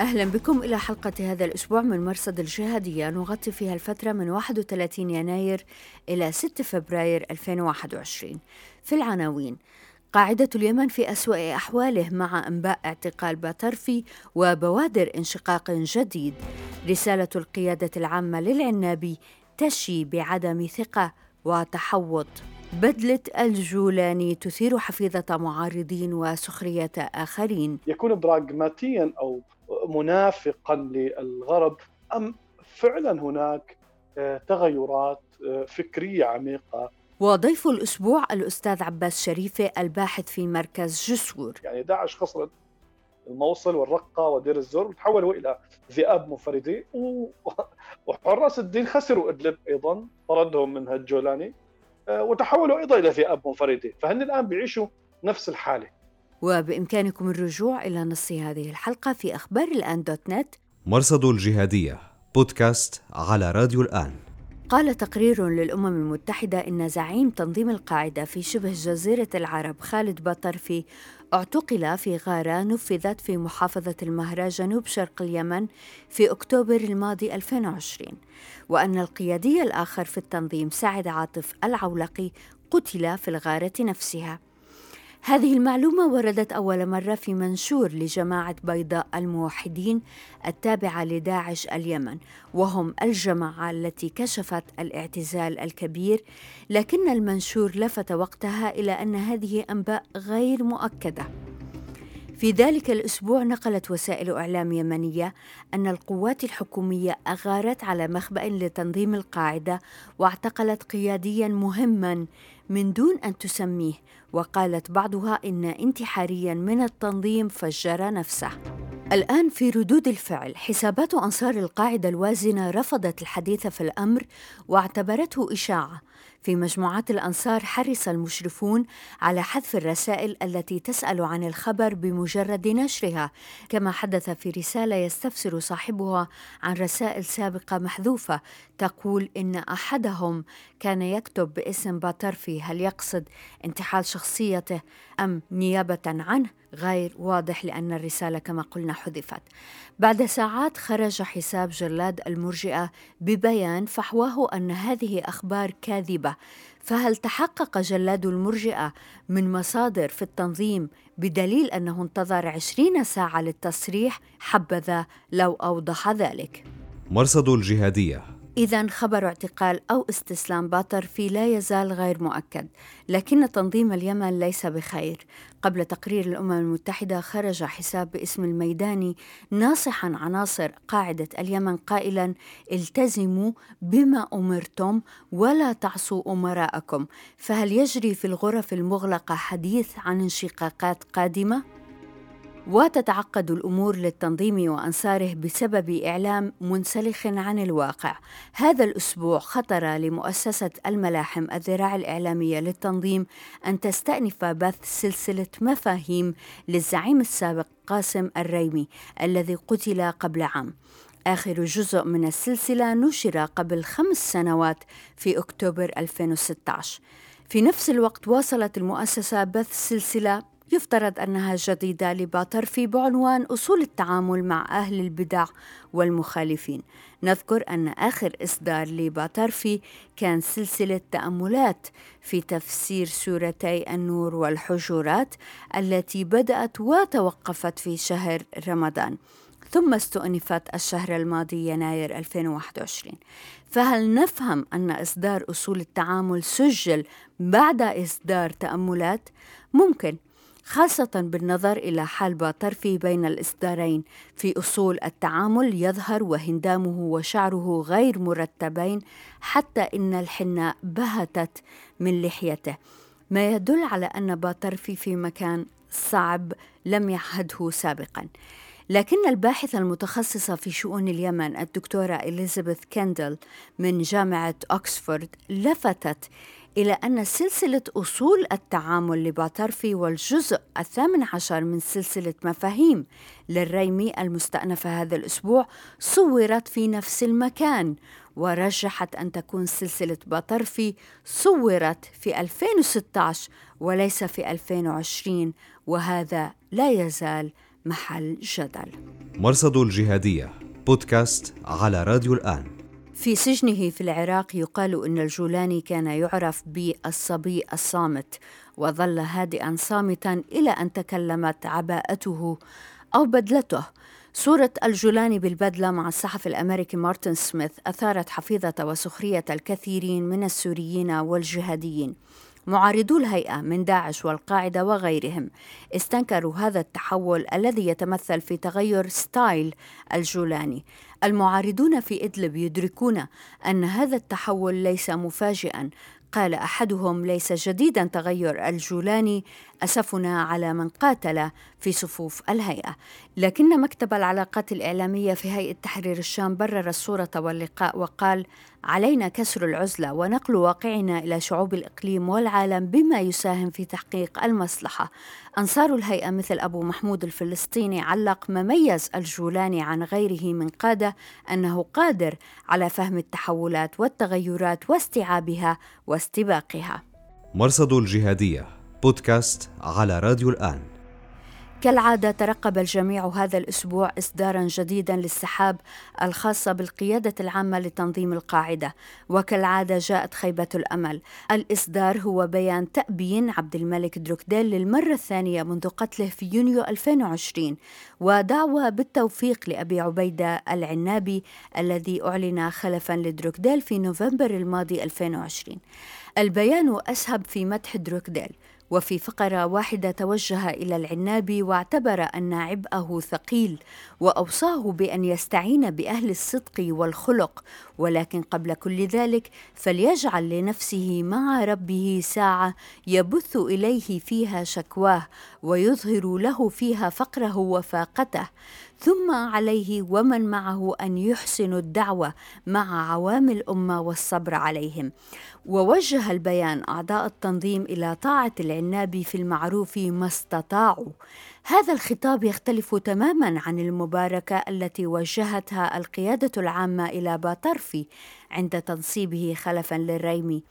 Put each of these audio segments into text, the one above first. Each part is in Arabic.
أهلا بكم إلى حلقة هذا الأسبوع من مرصد الجهادية نغطي فيها الفترة من 31 يناير إلى 6 فبراير 2021 في العناوين قاعدة اليمن في أسوأ أحواله مع أنباء اعتقال باترفي وبوادر انشقاق جديد. رسالة القيادة العامة للعنابي تشي بعدم ثقة وتحوط. بدلة الجولاني تثير حفيظة معارضين وسخرية آخرين. يكون براغماتيا أو منافقا للغرب؟ أم فعلا هناك آه، تغيرات آه، فكرية عميقة؟ وضيف الأسبوع الأستاذ عباس شريفة الباحث في مركز جسور. يعني داعش خسرت الموصل والرقة ودير الزور وتحولوا إلى ذئاب منفردة وحراس الدين خسروا إدلب أيضا طردهم من الجولاني آه، وتحولوا أيضا إلى ذئاب منفردة فهن الآن بيعيشوا نفس الحالة. وبإمكانكم الرجوع إلى نص هذه الحلقة في أخبار الآن دوت نت. مرصد الجهادية بودكاست على راديو الآن. قال تقرير للأمم المتحدة إن زعيم تنظيم القاعدة في شبه جزيرة العرب خالد بطرفي اعتقل في غارة نفذت في محافظة المهرة جنوب شرق اليمن في أكتوبر الماضي 2020 وأن القيادي الآخر في التنظيم سعد عاطف العولقي قتل في الغارة نفسها. هذه المعلومة وردت أول مرة في منشور لجماعة بيضاء الموحدين التابعة لداعش اليمن وهم الجماعة التي كشفت الاعتزال الكبير. لكن المنشور لفت وقتها إلى أن هذه أنباء غير مؤكدة. في ذلك الأسبوع نقلت وسائل إعلام يمنية أن القوات الحكومية أغارت على مخبأ لتنظيم القاعدة واعتقلت قياديا مهما من دون أن تسميه وقالت بعضها إن انتحاريا من التنظيم فجر نفسه. الآن في ردود الفعل حسابات أنصار القاعدة الوازنة رفضت الحديث في الأمر واعتبرته إشاعة. في مجموعات الأنصار حرص المشرفون على حذف الرسائل التي تسأل عن الخبر بمجرد نشرها. كما حدث في رسالة يستفسر صاحبها عن رسائل سابقة محذوفة تقول إن أحدهم كان يكتب باسم باترفي هل يقصد انتحال شخصيته أم نيابة عنه؟ غير واضح لأن الرسالة كما قلنا حذفت. بعد ساعات خرج حساب جلاد المرجئة ببيان فحواه أن هذه أخبار كاذبة. فهل تحقق جلاد المرجئة من مصادر في التنظيم بدليل أنه انتظر عشرين ساعة للتصريح؟ حبذا لو أوضح ذلك. مرصد الجهادية. إذا خبر اعتقال أو استسلام باترفي لا يزال غير مؤكد، لكن تنظيم اليمن ليس بخير. قبل تقرير الأمم المتحدة خرج حساب باسم الميداني ناصحا عناصر قاعدة اليمن قائلا: التزموا بما أمرتم ولا تعصوا أمراءكم، فهل يجري في الغرف المغلقة حديث عن انشقاقات قادمة؟ وتتعقد الأمور للتنظيم وأنصاره بسبب إعلام منسلخ عن الواقع. هذا الأسبوع خطر لمؤسسة الملاحم الذراع الإعلامية للتنظيم أن تستأنف بث سلسلة مفاهيم للزعيم السابق قاسم الريمي الذي قتل قبل عام. آخر جزء من السلسلة نشر قبل خمس سنوات في أكتوبر 2016 في نفس الوقت واصلت المؤسسة بث سلسلة يفترض أنها جديدة لباطرفي بعنوان أصول التعامل مع أهل البدع والمخالفين. نذكر أن آخر إصدار لباطرفي كان سلسلة تأملات في تفسير سورتي النور والحجرات التي بدأت وتوقفت في شهر رمضان ثم استؤنفت الشهر الماضي يناير 2021 فهل نفهم أن إصدار أصول التعامل سجل بعد إصدار تأملات؟ ممكن. خاصة بالنظر إلى حال باطرفي بين الإصدارين. في أصول التعامل يظهر وهندامه وشعره غير مرتبين حتى إن الحناء بهتت من لحيته. ما يدل على أن باطرفي في مكان صعب لم يعهده سابقا. لكن الباحثة المتخصصة في شؤون اليمن الدكتورة إليزابيث كندل من جامعة أكسفورد لفتت إلى أن سلسلة أصول التعامل لباترفي والجزء الثامن عشر من سلسلة مفاهيم للريمي المستأنفة هذا الأسبوع صورت في نفس المكان ورجحت أن تكون سلسلة باترفي صورت في 2016 وليس في 2020 وهذا لا يزال محل جدل. مرصد الجهادية بودكاست على راديو الآن. في سجنه في العراق يقال إن الجولاني كان يعرف بالصبي الصامت وظل هادئا صامتا إلى أن تكلمت عباءته أو بدلته. صورة الجولاني بالبدلة مع الصحفي الأمريكي مارتن سميث أثارت حفيظة وسخرية الكثيرين من السوريين والجهاديين. معارضو الهيئة من داعش والقاعدة وغيرهم استنكروا هذا التحول الذي يتمثل في تغير ستايل الجولاني. المعارضون في إدلب يدركون أن هذا التحول ليس مفاجئا. قال أحدهم ليس جديدا تغير الجولاني أسفنا على من قاتل في صفوف الهيئة. لكن مكتب العلاقات الإعلامية في هيئة تحرير الشام برر الصورة واللقاء وقال علينا كسر العزلة ونقل واقعنا إلى شعوب الإقليم والعالم بما يساهم في تحقيق المصلحة. أنصار الهيئة مثل أبو محمود الفلسطيني علق ما ميز الجولاني عن غيره من قادة أنه قادر على فهم التحولات والتغيرات واستيعابها واستباقها. مرصد الجهادية بودكاست على راديو الآن. كالعادة ترقب الجميع هذا الأسبوع إصدارا جديدا للسحاب الخاصة بالقيادة العامة لتنظيم القاعدة. وكالعادة جاءت خيبة الأمل. الإصدار هو بيان تأبين عبد الملك دروكديل للمرة الثانية منذ قتله في يونيو 2020 ودعوة بالتوفيق لأبي عبيدة العنابي الذي أعلن خلفا لدروكديل في نوفمبر الماضي 2020 البيان أسهب في مدح دروكديل. وفي فقرة واحدة توجه إلى العنابي واعتبر أن عبئه ثقيل وأوصاه بأن يستعين بأهل الصدق والخلق ولكن قبل كل ذلك فليجعل لنفسه مع ربه ساعة يبث إليه فيها شكواه ويظهر له فيها فقره وفاقته. ثم عليه ومن معه أن يحسنوا الدعوة مع عوام الأمة والصبر عليهم. ووجه البيان أعضاء التنظيم إلى طاعة العنابي في المعروف ما استطاعوا. هذا الخطاب يختلف تماما عن المباركة التي وجهتها القيادة العامة إلى باطرفي عند تنصيبه خلفا للريمي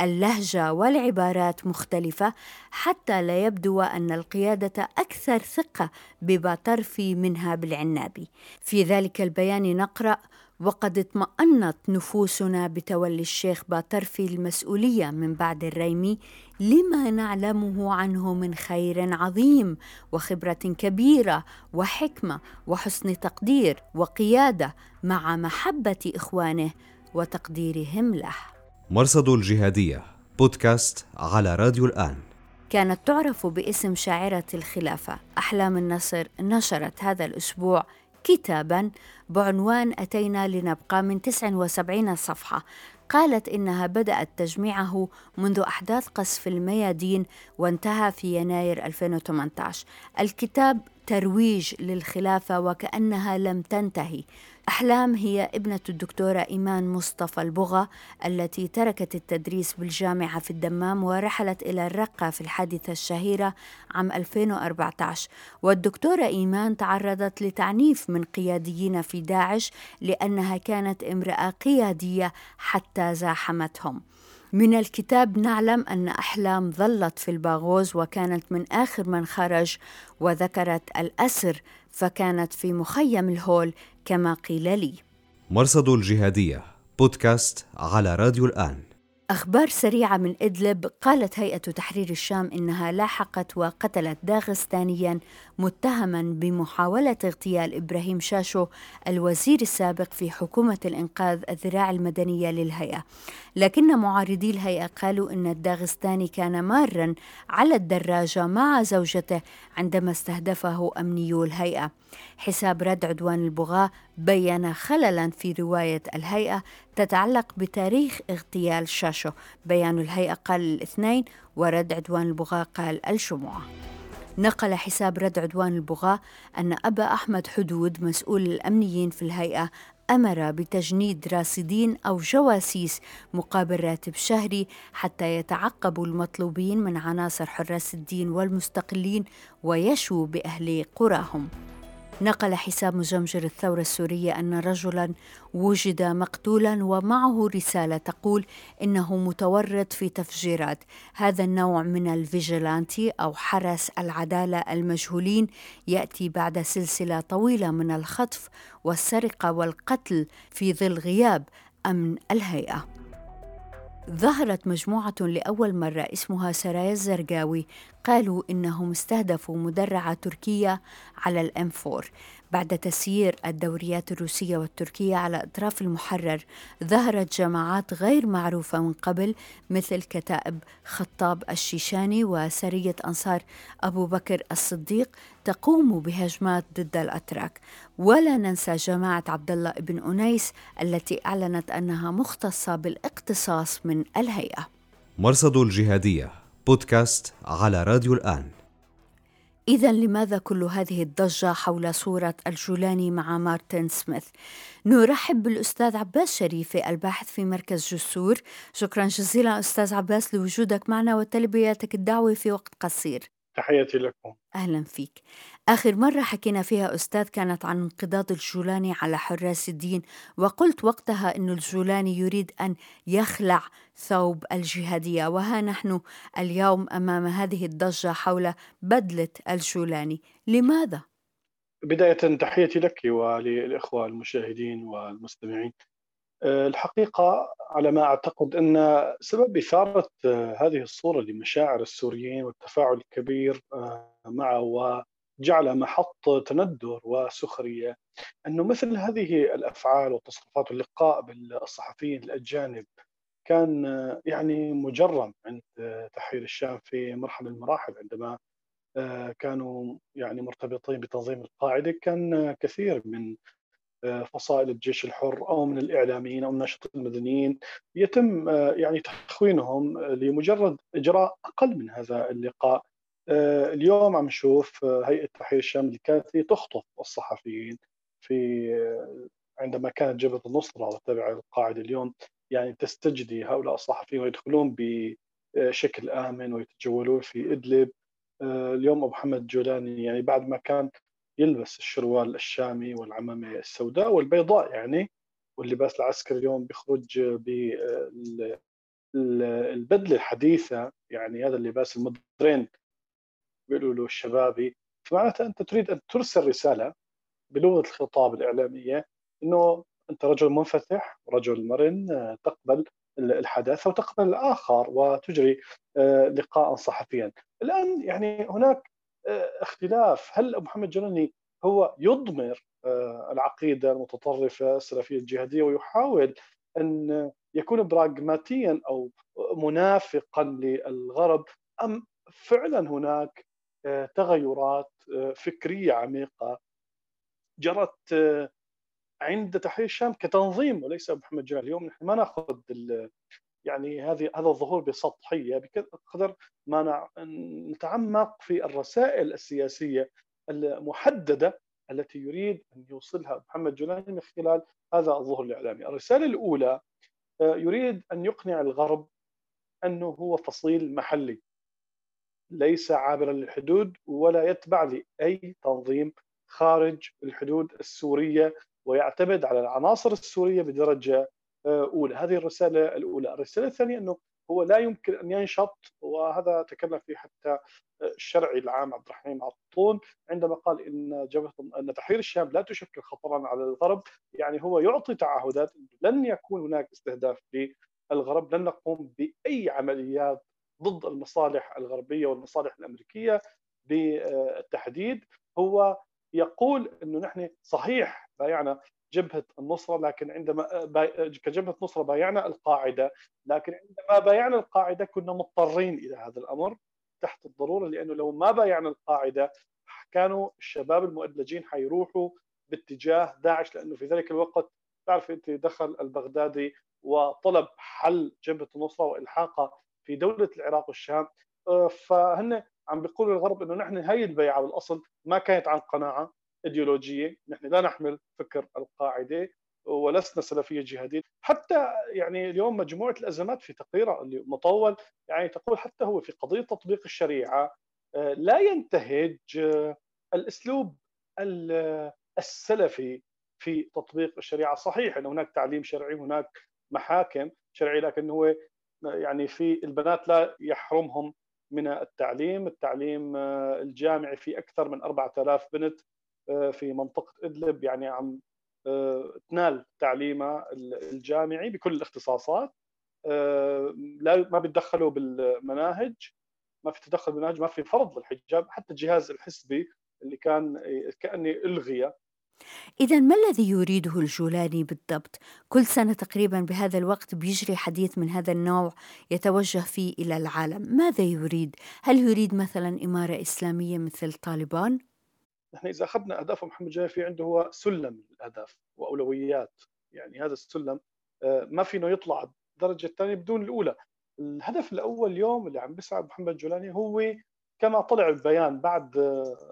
اللهجة والعبارات مختلفة حتى لا يبدو أن القيادة أكثر ثقة بباطرفي منها بالعنابي في ذلك البيان نقرأ وقد اطمأنت نفوسنا بتولي الشيخ باطرفي المسؤولية من بعد الريمي لما نعلمه عنه من خير عظيم وخبرة كبيرة وحكمة وحسن تقدير وقيادة مع محبة إخوانه وتقديرهم له. مرصد الجهادية بودكاست على راديو الآن. كانت تعرف باسم شاعرة الخلافة أحلام النصر نشرت هذا الأسبوع كتابا بعنوان أتينا لنبقى من 79 صفحة. قالت إنها بدأت تجميعه منذ أحداث قصف الميادين وانتهى في يناير 2018 الكتاب ترويج للخلافة وكأنها لم تنتهي. أحلام هي ابنة الدكتورة إيمان مصطفى البغا التي تركت التدريس بالجامعة في الدمام ورحلت إلى الرقة في الحادثة الشهيرة عام 2014 والدكتورة إيمان تعرضت لتعنيف من قياديين في داعش لأنها كانت امرأة قيادية حتى زاحمتهم. من الكتاب نعلم أن أحلام ظلت في الباغوز وكانت من آخر من خرج وذكرت الأسر فكانت في مخيم الهول كما قيل لي. مرصد الجهادية بودكاست على راديو الآن. أخبار سريعة من إدلب قالت هيئة تحرير الشام إنها لاحقت وقتلت داغستانيا متهما بمحاولة اغتيال إبراهيم شاشو الوزير السابق في حكومة الإنقاذ الذراع المدنية للهيئة. لكن معارضي الهيئة قالوا إن الداغستاني كان مارا على الدراجة مع زوجته عندما استهدفه أمنيو الهيئة. حساب رد عدوان البغاة بين خللا في رواية الهيئة تتعلق بتاريخ اغتيال شاشو. بيان الهيئة قال الاثنين ورد عدوان البغاة قال الجمعة نقل حساب رد عدوان البغاة أن أبا أحمد حدود مسؤول الأمنيين في الهيئة أمر بتجنيد راصدين أو جواسيس مقابل راتب شهري حتى يتعقبوا المطلوبين من عناصر حراس الدين والمستقلين ويشوا بأهل قراهم. نقل حساب مجمجر الثورة السورية أن رجلا وجد مقتولا ومعه رسالة تقول إنه متورط في تفجيرات. هذا النوع من الفيجيلانتي أو حرس العدالة المجهولين يأتي بعد سلسلة طويلة من الخطف والسرقة والقتل في ظل غياب أمن الهيئة. ظهرت مجموعة لأول مرة اسمها سرايا الزرقاوي قالوا إنهم استهدفوا مدرعة تركية على الام 4 بعد تسيير الدوريات الروسية والتركية على أطراف المحرر. ظهرت جماعات غير معروفة من قبل مثل كتائب خطاب الشيشاني وسرية أنصار أبو بكر الصديق تقوم بهجمات ضد الأتراك. ولا ننسى جماعة عبد الله بن أنيس التي أعلنت أنها مختصة بالاقتصاص من الهيئة. مرصد الجهادية بودكاست على راديو الآن. إذا لماذا كل هذه الضجة حول صورة الجولاني مع مارتن سميث؟ نرحب بالأستاذ عباس شريفي الباحث في مركز جسور. شكرا جزيلا أستاذ عباس لوجودك معنا وتلبيتك الدعوة في وقت قصير. تحياتي لكم. أهلا فيك. آخر مرة حكينا فيها أستاذ كانت عن انقضاض الجولاني على حراس الدين وقلت وقتها أن الجولاني يريد أن يخلع ثوب الجهادية وها نحن اليوم أمام هذه الضجة حول بدلة الجولاني. لماذا؟ بداية تحياتي لك وللإخوة المشاهدين والمستمعين. الحقيقة على ما أعتقد أن سبب إثارة آه، هذه الصورة لمشاعر السوريين والتفاعل الكبير آه، معه وجعل محط تندر وسخرية أنه مثل هذه الأفعال والتصرفات واللقاء بالصحفيين الأجانب كان يعني مجرم عند تحرير الشام في مرحلة المراحل عندما كانوا يعني مرتبطين بتنظيم القاعدة كان كثير من فصائل الجيش الحر أو من الإعلاميين أو الناشطين المدنيين يتم يعني تخوينهم لمجرد إجراء أقل من هذا اللقاء. اليوم عم نشوف هيئة تحرير الشام اللي كانت تخطف الصحفيين في عندما كانت جبهة النصرة وتابعه للقاعده اليوم يعني تستجدي هؤلاء الصحفيين ويدخلون بشكل آمن ويتجولون في إدلب. اليوم أبو محمد جولاني يعني بعد ما كان يلبس الشروال الشامي والعمامة السوداء والبيضاء يعني واللباس العسكري اليوم بيخرج بالبدلة الحديثة يعني هذا اللباس المودرين بيقولوا له الشبابي. فمعناتها أنت تريد أن ترسل رسالة بلغة الخطاب الإعلامية أنه أنت رجل منفتح رجل مرن تقبل الحدث وتقبل الآخر وتجري آه، لقاء صحفيا. الآن يعني هناك اختلاف. هل محمد جرني هو يضمر آه، العقيدة المتطرفة السلفية الجهادية ويحاول أن يكون براغماتيا أو منافقا للغرب أم فعلا هناك آه، تغيرات آه، فكرية عميقة؟ جرت عند تحرير الشام كتنظيم وليس محمد جلال اليوم نحن ما نأخذ يعني هذه هذا الظهور بسطحية بقدر ما نتعمق في الرسائل السياسية المحددة التي يريد أن يوصلها محمد جولاني من خلال هذا الظهور الإعلامي. الرسالة الأولى آه، يريد أن يقنع الغرب أنه هو فصيل محلي ليس عابرا للحدود ولا يتبع لأي تنظيم خارج الحدود السورية ويعتمد على العناصر السورية بدرجة أولى. هذه الرسالة الأولى. الرسالة الثانية أنه هو لا يمكن أن ينشط وهذا تكلم فيه حتى الشرعي العام عبد الرحيم عطون عندما قال إن جبهة أن تحرير الشام لا تشكل خطرا على الغرب. يعني هو يعطي تعهدات لن يكون هناك استهداف للغرب لن نقوم بأي عمليات ضد المصالح الغربية والمصالح الأمريكية بالتحديد. هو يقول إنه نحن صحيح بايعنا جبهة النصرة لكن عندما باي... كجبهة نصره بايعنا القاعدة لكن عندما بايعنا القاعدة كنا مضطرين إلى هذا الأمر تحت الضرورة لأنه لو ما بايعنا القاعدة كانوا الشباب المؤدلجين حيروحوا باتجاه داعش لأنه في ذلك الوقت تعرف أنت دخل البغدادي وطلب حل جبهة النصرة والحاقها في دولة العراق والشام. آه، فهن عم بيقولوا الغرب إنه نحن هي البيعة بالاصل ما كانت عن قناعة. إيديولوجية، نحن لا نحمل فكر القاعدة ولسنا سلفية جهادية، حتى يعني اليوم مجموعة الأزمات في تقريرها اللي مطول يعني تقول حتى هو في قضية تطبيق الشريعة آه، لا ينتهج آه، الأسلوب السلفي في تطبيق الشريعة، صحيح إن هناك تعليم شرعي هناك محاكم شرعية لكن هو يعني في البنات لا يحرمهم من التعليم، التعليم آه، الجامعي في أكثر من 4000 بنت في منطقة إدلب يعني عم تنال تعليمها الجامعي بكل الاختصاصات لا ما بيتدخلوا بالمناهج ما في تدخل بالمناهج ما في فرض للحجاب حتى الجهاز الحسبي اللي كان كأني الغي إذا ما الذي يريده الجولاني بالضبط؟ كل سنة تقريبا بهذا الوقت بيجري حديث من هذا النوع يتوجه فيه إلى العالم، ماذا يريد؟ هل يريد مثلا إمارة إسلامية مثل طالبان؟ نحن إذا أخذنا أهداف محمد جاي في عنده هو سلم الأهداف وأولويات، يعني هذا السلم آه، ما فينه يطلع الدرجة الثانية بدون الأولى، الهدف الأول اليوم اللي عم بيسعى محمد جولاني هو كما طلع البيان بعد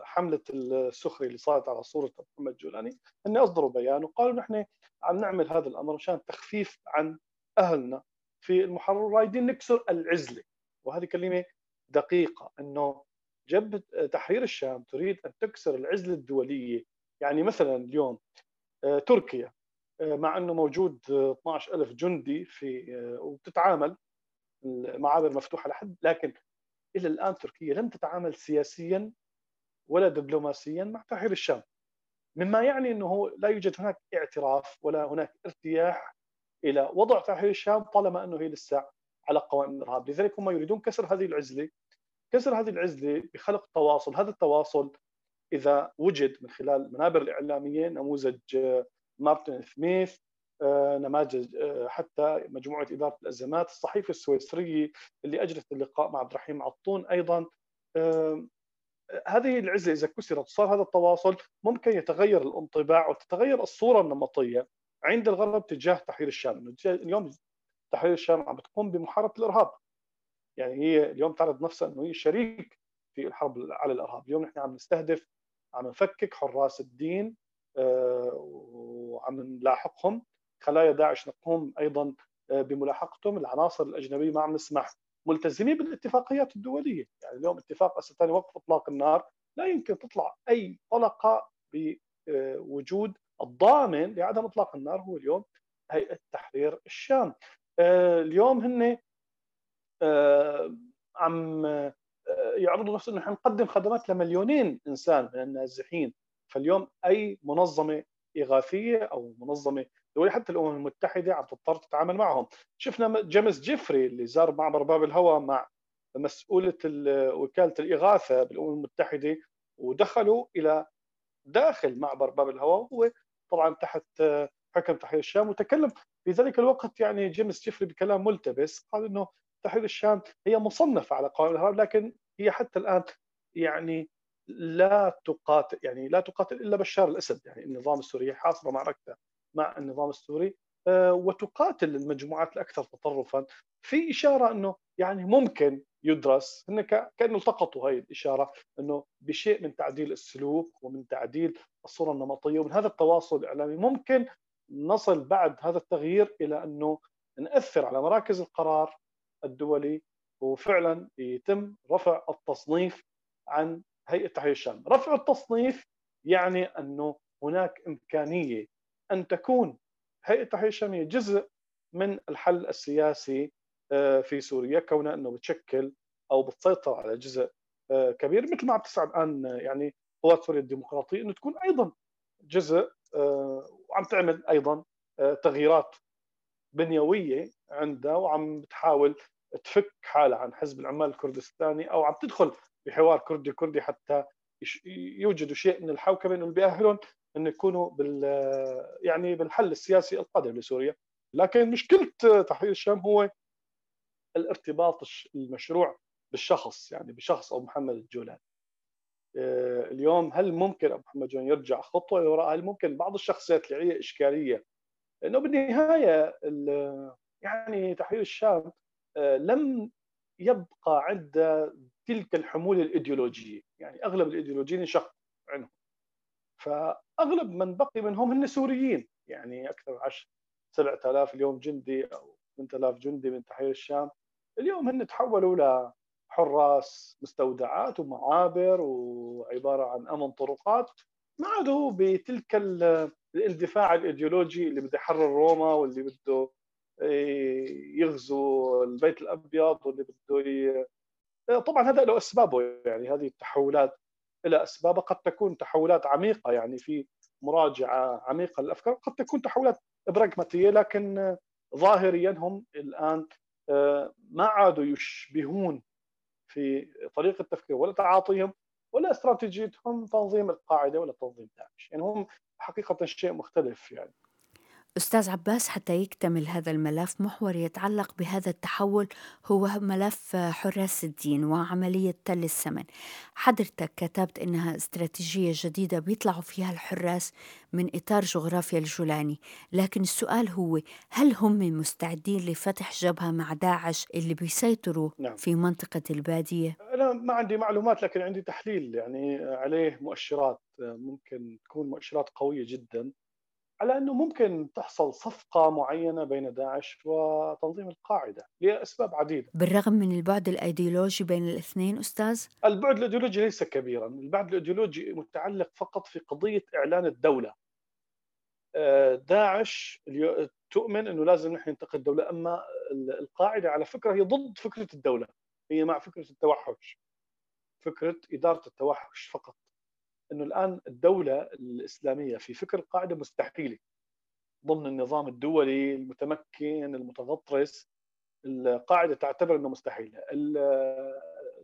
حملة السخرية اللي صارت على صورة محمد جولاني ان أصدروا بيان وقالوا نحن عم نعمل هذا الأمر مشان تخفيف عن أهلنا في المحرر رايدين نكسر العزلة. وهذه كلمة دقيقة إنه جبهه تحرير الشام تريد أن تكسر العزلة الدولية. يعني مثلا اليوم آه، تركيا آه، مع إنه موجود 12000 جندي في آه، وبتتعامل المعابر مفتوحة لحد لكن إلى الآن تركيا لم تتعامل سياسيا ولا دبلوماسيا مع تحرير الشام. مما يعني إنه لا يوجد هناك اعتراف ولا هناك ارتياح إلى وضع تحرير الشام طالما إنه هي لسه على قوائم الإرهاب، لذلك هم يريدون كسر هذه العزلة كسر هذه العزلة بخلق تواصل، هذا التواصل إذا وجد من خلال المنابر الإعلامية نموذج مارتن سميث آه، نماذج آه، حتى مجموعة إدارة الأزمات، الصحيفة السويسرية اللي أجرت اللقاء مع عبد الرحيم عطون أيضا. هذه العزه إذا كسرت صار هذا التواصل ممكن يتغير الانطباع وتتغير الصورة النمطية عند الغرب تجاه تحرير الشام، اليوم تحرير الشام عم بتقوم بمحاربة الإرهاب. يعني هي اليوم تعرض نفسها إنه هي شريك في الحرب على الإرهاب، اليوم نحن عم نستهدف عم نفكك حراس الدين آه، وعم نلاحقهم. خلايا داعش نقوم أيضا آه، بملاحقتهم. العناصر الأجنبية ما عم نسمح ملتزمين بالاتفاقيات الدولية. يعني اليوم اتفاق ثاني وقف إطلاق النار. لا يمكن تطلع أي طلقة بوجود الضامن لعدم إطلاق النار هو اليوم هيئة تحرير الشام. آه، اليوم هن آه، عم يعرضوا نفسهم إنه نقدم خدمات لمليونين إنسان من النازحين. فاليوم أي منظمة إغاثية أو منظمة دولي حتى الأمم المتحدة عم تضطر تتعامل معهم. شفنا جيمس جيفري اللي زار معبر باب الهواء مع مسؤولة وكالة الإغاثة بالأمم المتحدة ودخلوا إلى داخل معبر باب الهوى وهو طبعا تحت حكم تحرير الشام وتكلم في ذلك الوقت يعني جيمس جيفري بكلام ملتبس قال إنه تحرير الشام هي مصنفة على قوائم الارهاب لكن هي حتى الآن يعني لا تقاتل يعني لا تقاتل إلا بشار الأسد. يعني النظام السوري حاصرة معركته مع النظام السوري آه، وتقاتل المجموعات الأكثر تطرفا في إشارة إنه يعني ممكن يدرس هن كأنه التقطوا هاي الإشارة إنه بشيء من تعديل السلوك ومن تعديل الصورة النمطية ومن هذا التواصل الإعلامي. ممكن نصل بعد هذا التغيير إلى إنه نأثر على مراكز القرار الدولي وفعلا يتم رفع التصنيف عن هيئة تحرير الشام، رفع التصنيف يعني أنه هناك إمكانية أن تكون هيئة التحرير الشاميه جزء من الحل السياسي آه، في سوريا كونها أنه بتشكل أو بتسيطر على جزء آه، كبير. مثل ما عم تسعى الآن آه، يعني قوات سوريا الديمقراطية إنه تكون أيضا جزء وعم تعمل أيضا تغييرات بنيوية عندها وعم بتحاول تفك حالها عن حزب العمال الكردستاني أو عم تدخل بحوار كردي كردي حتى يوجدوا شيء من الحوكمة انه بيأهلهم انه يكونوا بال يعني بالحل السياسي القادم لسوريا. لكن مشكلة تحرير الشام هو الارتباط المشروع بالشخص يعني بشخص ابو محمد الجولاني آه، اليوم هل ممكن أبو محمد الجولاني يرجع خطوة لوراء؟ هل ممكن بعض الشخصيات اللي هي اشكاليه انه بالنهايه يعني تحرير الشام آه، لم يبقى عنده تلك الحمول الإيديولوجية. يعني أغلب الإيديولوجيين انشق عنهم. فأغلب من بقي منهم هن سوريين. يعني أكثر من 10 7000 اليوم جندي أو 8000 جندي من تحرير الشام. اليوم هن تحولوا لحراس مستودعات ومعابر وعبارة عن أمن طرقات. ما عادوا بتلك الاندفاع الإيديولوجي اللي بده يحرر روما واللي بده يغزو البيت الأبيض واللي بده ي... طبعا هذا له أسبابه يعني هذه التحولات لها اسبابها قد تكون تحولات عميقة يعني في مراجعة عميقة للأفكار قد تكون تحولات براغماتيه لكن ظاهريا هم الآن آه، ما عادوا يشبهون في طريقة تفكير ولا تعاطيهم ولا استراتيجيتهم تنظيم القاعدة ولا تنظيم داعش. يعني هم حقيقة شيء مختلف يعني. أستاذ عباس حتى يكتمل هذا الملف محور يتعلق بهذا التحول هو ملف حراس الدين وعملية تل السمن حضرتك كتبت إنها استراتيجية جديدة بيطلعوا فيها الحراس من إطار جغرافيا الجولاني لكن السؤال هو هل هم مستعدين لفتح جبهة مع داعش اللي بيسيطروا نعم. في منطقة البادية؟ أنا ما عندي معلومات لكن عندي تحليل يعني عليه مؤشرات ممكن تكون مؤشرات قوية جدا على أنه ممكن تحصل صفقة معينة بين داعش وتنظيم القاعدة لأسباب عديدة. بالرغم من البعد الأيديولوجي بين الاثنين أستاذ؟ البعد الأيديولوجي ليس كبيرا، البعد الأيديولوجي متعلق فقط في قضية إعلان الدولة. آه، داعش تؤمن أنه لازم نحن ننتقل الدولة، أما القاعدة على فكرة هي ضد فكرة الدولة، هي مع فكرة التوحش. فكرة إدارة التوحش فقط. إنه الآن الدولة الإسلامية في فكر القاعده مستحيلة. ضمن النظام الدولي المتمكن المتغطرس القاعدة تعتبر إنه مستحيل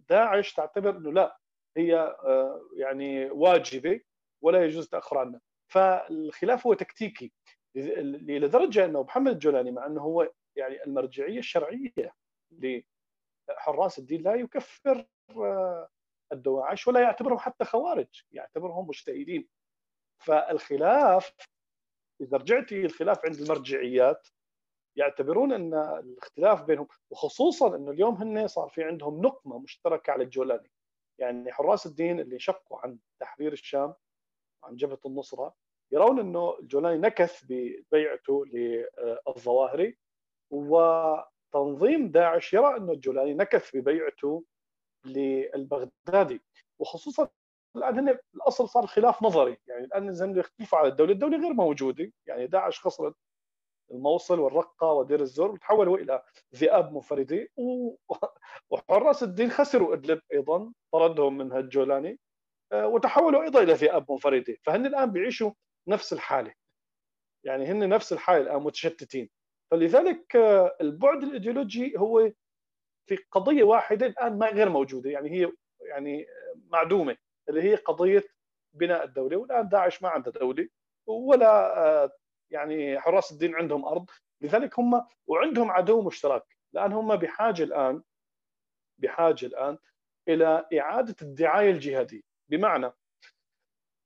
داعش تعتبر إنه لا هي آه، يعني واجبة ولا يجوز التاخر عنها فالخلاف هو تكتيكي لدرجة إنه محمد الجولاني مع إنه هو يعني المرجعية الشرعية لحراس الدين لا يكفر آه، الدواعش ولا يعتبرهم حتى خوارج يعتبرهم مجتهدين. فالخلاف إذا رجعتي الخلاف عند المرجعيات يعتبرون أن الاختلاف بينهم وخصوصا أنه اليوم هن صار في عندهم نقمة مشتركة على الجولاني. يعني حراس الدين اللي شقوا عن تحرير الشام عن جبهة النصرة يرون أنه الجولاني نكث ببيعته للظواهري وتنظيم داعش يرى أنه الجولاني نكث ببيعته للبغدادي. وخصوصا الآن هن الأصل صار خلاف نظري. يعني الآن زين يختلفوا على الدولة، الدولة غير موجودة. يعني داعش خسرت الموصل والرقة ودير الزور وتحولوا إلى ذئاب منفردة. وحراس الدين خسروا إدلب أيضا طردهم من الجولاني آه، وتحولوا أيضا إلى ذئاب منفردة. فهن الآن بيعيشوا نفس الحالة. يعني هن نفس الحالة الان متشتتين. فلذلك آه، البعد الإيديولوجي هو في قضية واحدة الآن ما غير موجودة يعني هي يعني معدومة اللي هي قضية بناء الدولة والآن داعش ما عنده دولة ولا آه، يعني حراس الدين عندهم أرض. لذلك هم وعندهم عدو مشترك. لأن هم بحاجة الآن بحاجة الآن إلى إعادة الدعاية الجهادية. بمعنى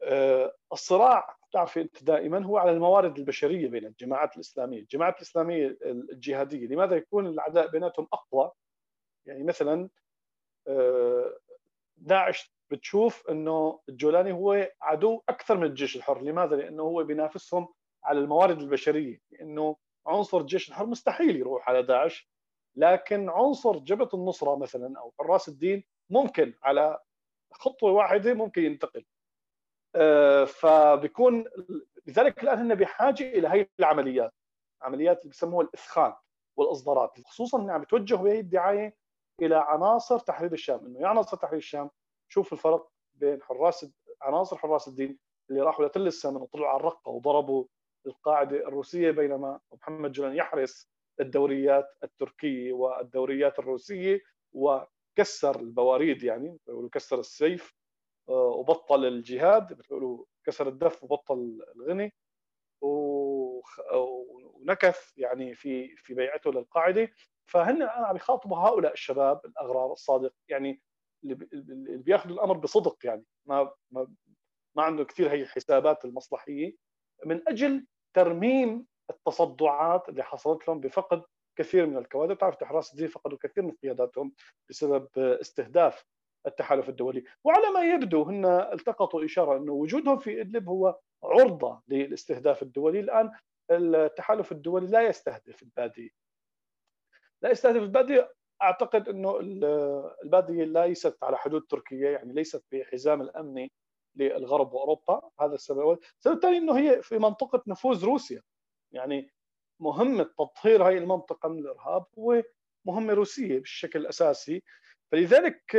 آه، الصراع تعرف أنت دائما هو على الموارد البشرية بين الجماعات الإسلامية، الجماعات الإسلامية الجهادية، لماذا يكون العداء بيناتهم أقوى؟ يعني مثلا آه، داعش بتشوف إنه الجولاني هو عدو أكثر من الجيش الحر، لماذا؟ لأنه هو بينافسهم على الموارد البشرية، لأنه عنصر الجيش الحر مستحيل يروح على داعش، لكن عنصر جبهة النصرة مثلا أو حراس الدين ممكن على خطوة واحدة ممكن ينتقل. آه، فبيكون لذلك الآن هن بحاجة إلى هي العمليات، عمليات اللي بسموها الاثخان والإصدارات، خصوصا انها بتوجه بهي الدعاية إلى عناصر تحرير الشام. إنه يا عناصر تحرير الشام شوف الفرق بين حراس عناصر حراس الدين اللي راحوا لتل السمن وطلعوا على الرقة وضربوا القاعدة الروسية بينما محمد جولان يحرس الدوريات التركية والدوريات الروسية وكسر البواريد يعني كسر السيف آه، وبطل الجهاد بتقولوا كسر الدف وبطل الغني ونكث يعني في في بيعته للقاعدة. فهن أنا عم يخاطبوا هؤلاء الشباب الأغرار الصادق يعني اللي بياخذوا الأمر بصدق يعني ما ما ما عنده كثير هي الحسابات المصلحية من أجل ترميم التصدعات اللي حصلت لهم بفقد كثير من الكوادر، بتعرف حراس الدين فقدوا كثير من قياداتهم بسبب استهداف التحالف الدولي. وعلى ما يبدو هن التقطوا إشارة أنه وجودهم في إدلب هو عرضة للاستهداف الدولي. الآن التحالف الدولي لا يستهدف البادية. لا يستهدف البادية أعتقد إنه الباديه ليست على حدود تركيا يعني ليست في حزام الأمني للغرب وأوروبا. هذا السبب السبب الثاني إنه هي في منطقة نفوذ روسيا. يعني مهمه تطهير هذه المنطقة من الإرهاب هو مهمة روسية بالشكل الأساسي. فلذلك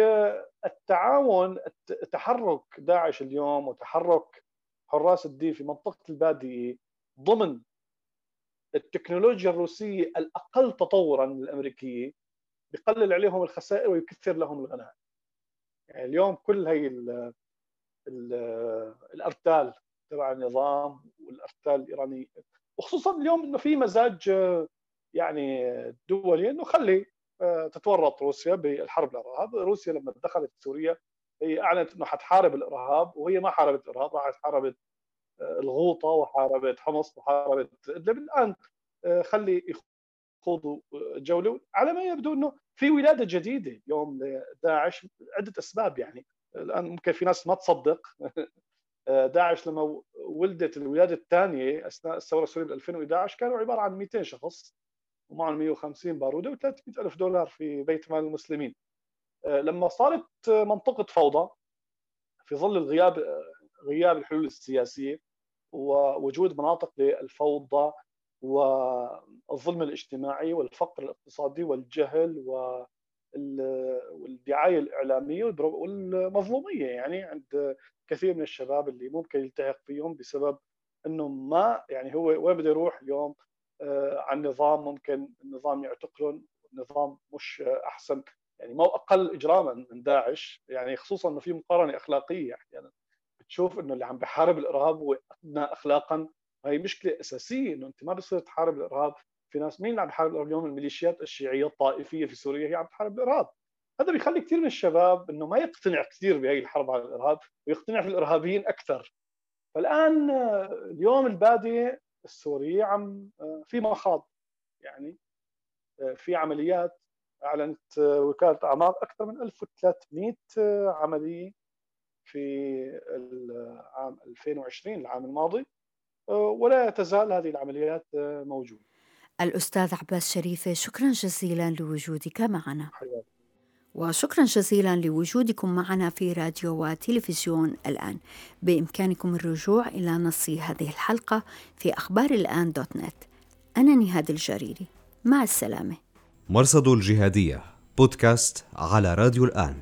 التعاون تحرك داعش اليوم وتحرك حراس الدين في منطقة الباديه ضمن التكنولوجيا الروسية الأقل تطورا من الامريكيه بقلل عليهم الخسائر ويكثر لهم الغنائم. يعني اليوم كل هي ال ال الأرتال تبع النظام والأرتال الايراني وخصوصا اليوم إنه في مزاج يعني دولي إنه خلي آه، تتورط روسيا بالحرب الإرهاب، روسيا لما دخلت سوريا هي أعلنت إنه حتحارب الإرهاب وهي ما حاربت الإرهاب راحت حاربت الغوطة وحاربت حمص وحاربت ادلب الآن آه، خلي خوضوا جولة. على ما يبدو إنه في ولادة جديدة اليوم لداعش عدة أسباب يعني. الآن ممكن في ناس ما تصدق. داعش لما ولدت الولادة الثانية أثناء الثورة السورية ب 2011 كانوا عبارة عن 200 شخص ومعهم 150 بارودة و300 ألف دولار في بيت مال المسلمين. لما صارت منطقة فوضى في ظل الغياب غياب الحلول السياسية ووجود مناطق للفوضى والظلم الاجتماعي والفقر الاقتصادي والجهل والدعاية الإعلامية والمظلومية يعني عند كثير من الشباب اللي ممكن يلتحق فيهم بسبب إنه ما يعني هو وين بده يروح اليوم؟ آه، عن نظام ممكن النظام يعتقلهم النظام مش أحسن. يعني مو أقل إجراما من داعش يعني خصوصا إنه في مقارنة أخلاقية أحيانا. يعني بتشوف إنه اللي عم بحارب الإرهاب هو أدنى اخلاقا. هي مشكلة أساسية إنه أنت ما بصير تحارب الإرهاب. في ناس مين اللي عم بحارب الإرهاب؟ اليوم الميليشيات الشيعية الطائفية في سوريا هي عم تحارب الإرهاب. هذا بيخلي كثير من الشباب إنه ما يقتنع كثير بهي الحرب على الإرهاب ويقتنع في الإرهابيين أكثر. فالآن اليوم البادية السورية عم في مخاض يعني في عمليات. أعلنت وكالة اعمار أكثر من 1300 عملية. في العام 2020 العام الماضي ولا تزال هذه العمليات موجودة. الأستاذ عباس شريفه شكرا جزيلا لوجودك معنا. حياتي. وشكرا جزيلا لوجودكم معنا في راديو وتلفزيون الآن بإمكانكم الرجوع إلى نص هذه الحلقة في أخبار الآن دوت نت أنا نهاد الجريري مع السلامة مرصد الجهادية بودكاست على راديو الآن